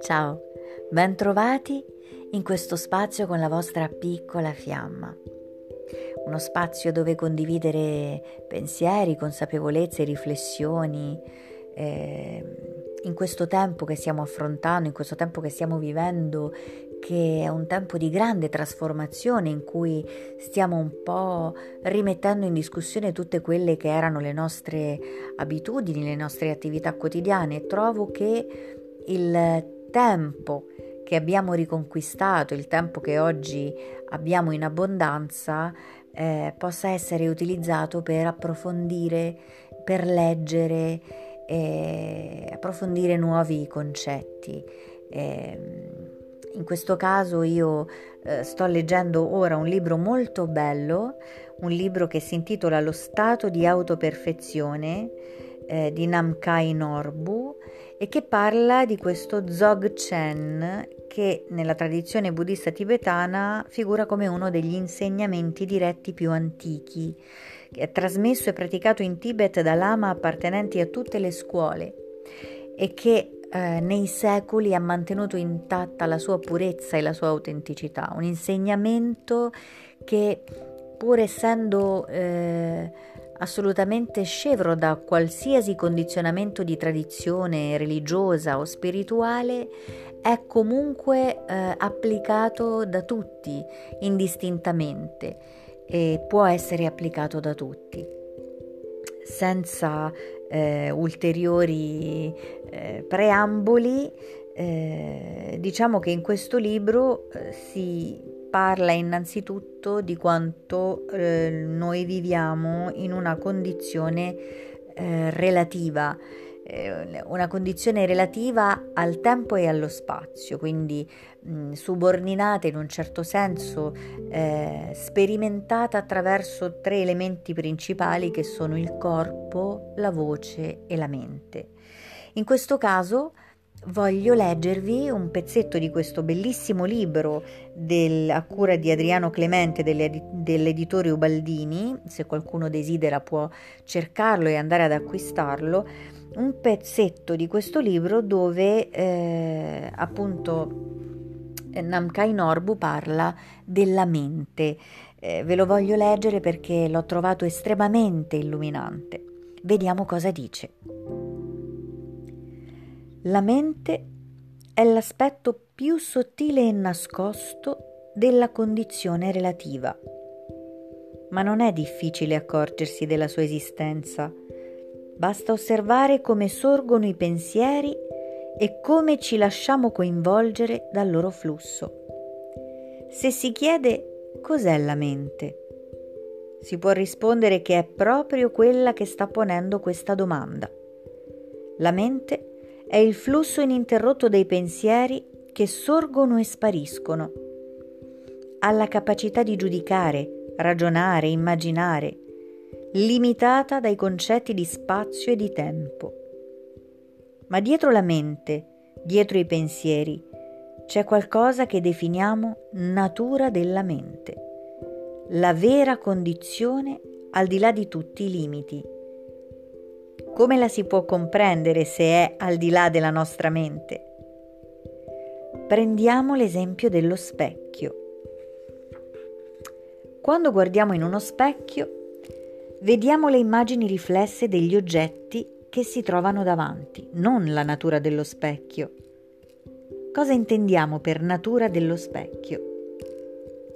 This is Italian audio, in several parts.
Ciao, bentrovati in questo spazio con la vostra piccola fiamma. Uno spazio dove condividere pensieri, consapevolezze, riflessioni. Eh, in questo tempo che stiamo affrontando, in questo tempo che stiamo vivendo, che è un tempo di grande trasformazione in cui stiamo un po' rimettendo in discussione tutte quelle che erano le nostre abitudini, le nostre attività quotidiane, trovo che il tempo che abbiamo riconquistato, il tempo che oggi abbiamo in abbondanza, eh, possa essere utilizzato per approfondire, per leggere, eh, approfondire nuovi concetti. Eh, in questo caso io eh, sto leggendo ora un libro molto bello, un libro che si intitola Lo stato di autoperfezione eh, di Namkai Norbu e che parla di questo Dzogchen che nella tradizione buddista tibetana figura come uno degli insegnamenti diretti più antichi, trasmesso e praticato in Tibet da lama appartenenti a tutte le scuole e che eh, nei secoli ha mantenuto intatta la sua purezza e la sua autenticità, un insegnamento che pur essendo eh, assolutamente scevro da qualsiasi condizionamento di tradizione religiosa o spirituale, è comunque eh, applicato da tutti indistintamente e può essere applicato da tutti senza eh, ulteriori eh, preamboli. Eh, diciamo che in questo libro eh, si parla innanzitutto di quanto eh, noi viviamo in una condizione eh, relativa, una condizione relativa al tempo e allo spazio, quindi mh, subordinata in un certo senso, eh, sperimentata attraverso tre elementi principali che sono il corpo, la voce e la mente. In questo caso voglio leggervi un pezzetto di questo bellissimo libro del, a cura di Adriano Clemente dell'editore Ubaldini, se qualcuno desidera può cercarlo e andare ad acquistarlo, un pezzetto di questo libro dove eh, appunto Namkai Norbu parla della mente. Eh, ve lo voglio leggere perché l'ho trovato estremamente illuminante. Vediamo cosa dice. La mente è l'aspetto più sottile e nascosto della condizione relativa, ma non è difficile accorgersi della sua esistenza. Basta osservare come sorgono i pensieri e come ci lasciamo coinvolgere dal loro flusso. Se si chiede cos'è la mente, si può rispondere che è proprio quella che sta ponendo questa domanda. La mente è il flusso ininterrotto dei pensieri che sorgono e spariscono. Ha la capacità di giudicare, ragionare, immaginare, limitata dai concetti di spazio e di tempo. Ma dietro la mente, dietro i pensieri, c'è qualcosa che definiamo natura della mente, la vera condizione al di là di tutti i limiti come la si può comprendere se è al di là della nostra mente? Prendiamo l'esempio dello specchio. Quando guardiamo in uno specchio, vediamo le immagini riflesse degli oggetti che si trovano davanti, non la natura dello specchio. Cosa intendiamo per natura dello specchio?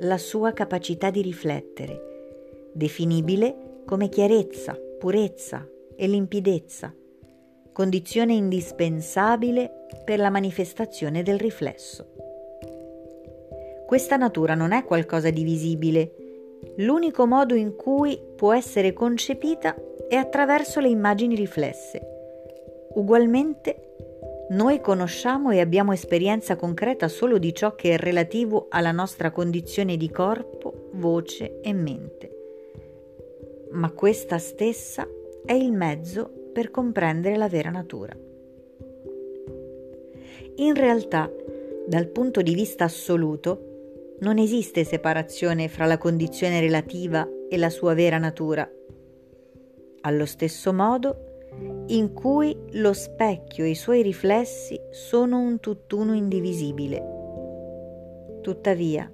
La sua capacità di riflettere, definibile come chiarezza, purezza, e limpidezza, condizione indispensabile per la manifestazione del riflesso. Questa natura non è qualcosa di visibile, l'unico modo in cui può essere concepita è attraverso le immagini riflesse. Ugualmente, noi conosciamo e abbiamo esperienza concreta solo di ciò che è relativo alla nostra condizione di corpo, voce e mente. Ma questa stessa è il mezzo per comprendere la vera natura. In realtà, dal punto di vista assoluto, non esiste separazione fra la condizione relativa e la sua vera natura. allo stesso modo in cui lo specchio e i suoi riflessi sono un tutt'uno indivisibile. Tuttavia,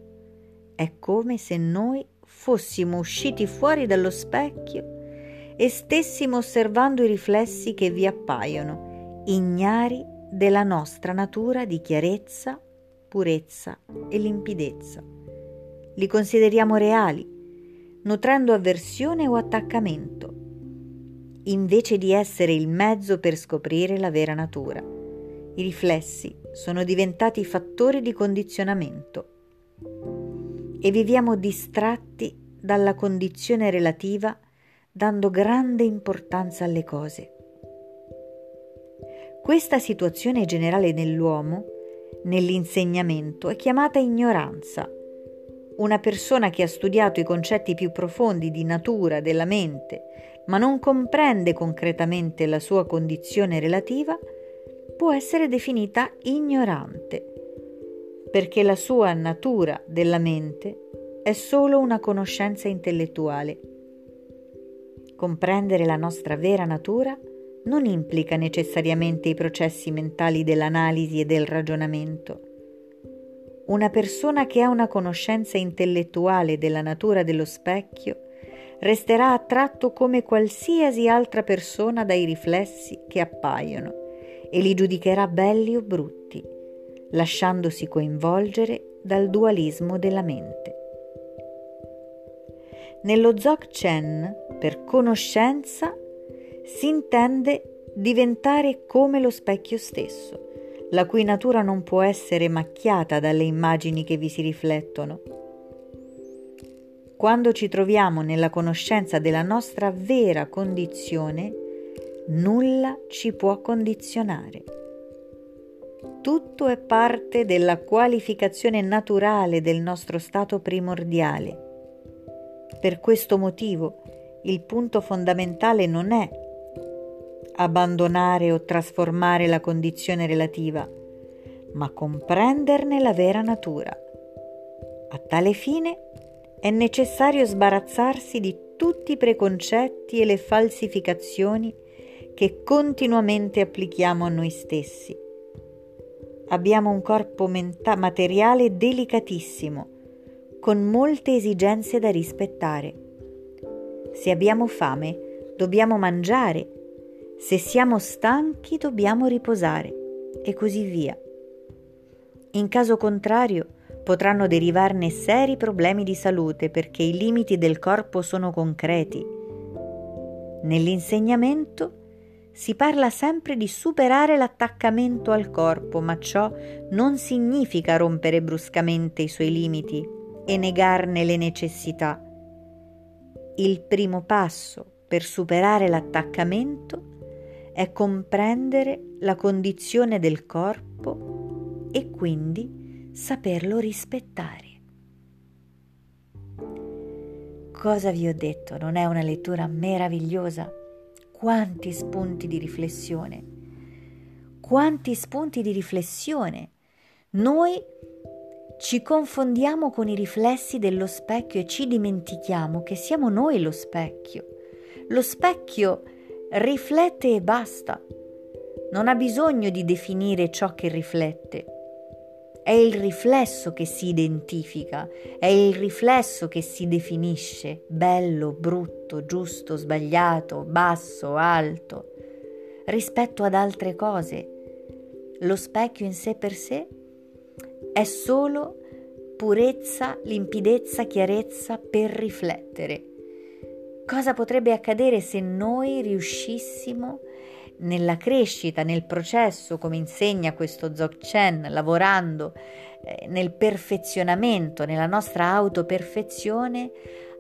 è come se noi fossimo usciti fuori dallo specchio e stessimo osservando i riflessi che vi appaiono, ignari della nostra natura di chiarezza, purezza e limpidezza. Li consideriamo reali, nutrendo avversione o attaccamento, invece di essere il mezzo per scoprire la vera natura. I riflessi sono diventati fattori di condizionamento e viviamo distratti dalla condizione relativa dando grande importanza alle cose. Questa situazione generale nell'uomo, nell'insegnamento, è chiamata ignoranza. Una persona che ha studiato i concetti più profondi di natura della mente, ma non comprende concretamente la sua condizione relativa, può essere definita ignorante, perché la sua natura della mente è solo una conoscenza intellettuale Comprendere la nostra vera natura non implica necessariamente i processi mentali dell'analisi e del ragionamento. Una persona che ha una conoscenza intellettuale della natura dello specchio resterà attratto come qualsiasi altra persona dai riflessi che appaiono e li giudicherà belli o brutti, lasciandosi coinvolgere dal dualismo della mente. Nello Dzogchen per conoscenza si intende diventare come lo specchio stesso, la cui natura non può essere macchiata dalle immagini che vi si riflettono. Quando ci troviamo nella conoscenza della nostra vera condizione, nulla ci può condizionare. Tutto è parte della qualificazione naturale del nostro stato primordiale. Per questo motivo, il punto fondamentale non è abbandonare o trasformare la condizione relativa, ma comprenderne la vera natura. A tale fine è necessario sbarazzarsi di tutti i preconcetti e le falsificazioni che continuamente applichiamo a noi stessi. Abbiamo un corpo menta- materiale delicatissimo, con molte esigenze da rispettare. Se abbiamo fame, dobbiamo mangiare. Se siamo stanchi, dobbiamo riposare. E così via. In caso contrario, potranno derivarne seri problemi di salute perché i limiti del corpo sono concreti. Nell'insegnamento si parla sempre di superare l'attaccamento al corpo, ma ciò non significa rompere bruscamente i suoi limiti e negarne le necessità il primo passo per superare l'attaccamento è comprendere la condizione del corpo e quindi saperlo rispettare. Cosa vi ho detto? Non è una lettura meravigliosa? Quanti spunti di riflessione! Quanti spunti di riflessione! Noi ci confondiamo con i riflessi dello specchio e ci dimentichiamo che siamo noi lo specchio. Lo specchio riflette e basta. Non ha bisogno di definire ciò che riflette. È il riflesso che si identifica, è il riflesso che si definisce bello, brutto, giusto, sbagliato, basso, alto, rispetto ad altre cose. Lo specchio in sé per sé è solo purezza, limpidezza, chiarezza per riflettere. Cosa potrebbe accadere se noi riuscissimo nella crescita, nel processo, come insegna questo Dzogchen, lavorando eh, nel perfezionamento, nella nostra autoperfezione,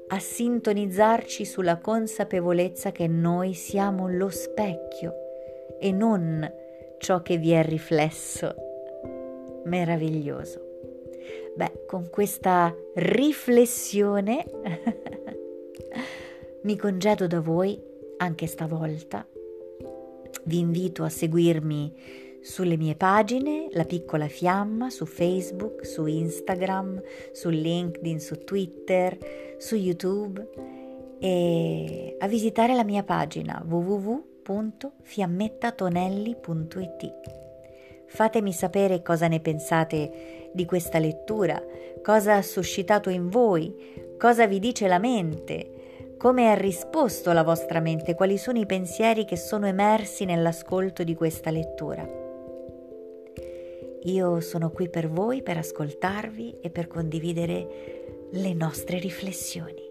a sintonizzarci sulla consapevolezza che noi siamo lo specchio e non ciò che vi è riflesso meraviglioso. Beh, con questa riflessione mi congedo da voi anche stavolta. Vi invito a seguirmi sulle mie pagine, La piccola fiamma, su Facebook, su Instagram, su LinkedIn, su Twitter, su YouTube e a visitare la mia pagina www.fiammettatonelli.it. Fatemi sapere cosa ne pensate di questa lettura, cosa ha suscitato in voi, cosa vi dice la mente, come ha risposto la vostra mente, quali sono i pensieri che sono emersi nell'ascolto di questa lettura. Io sono qui per voi, per ascoltarvi e per condividere le nostre riflessioni.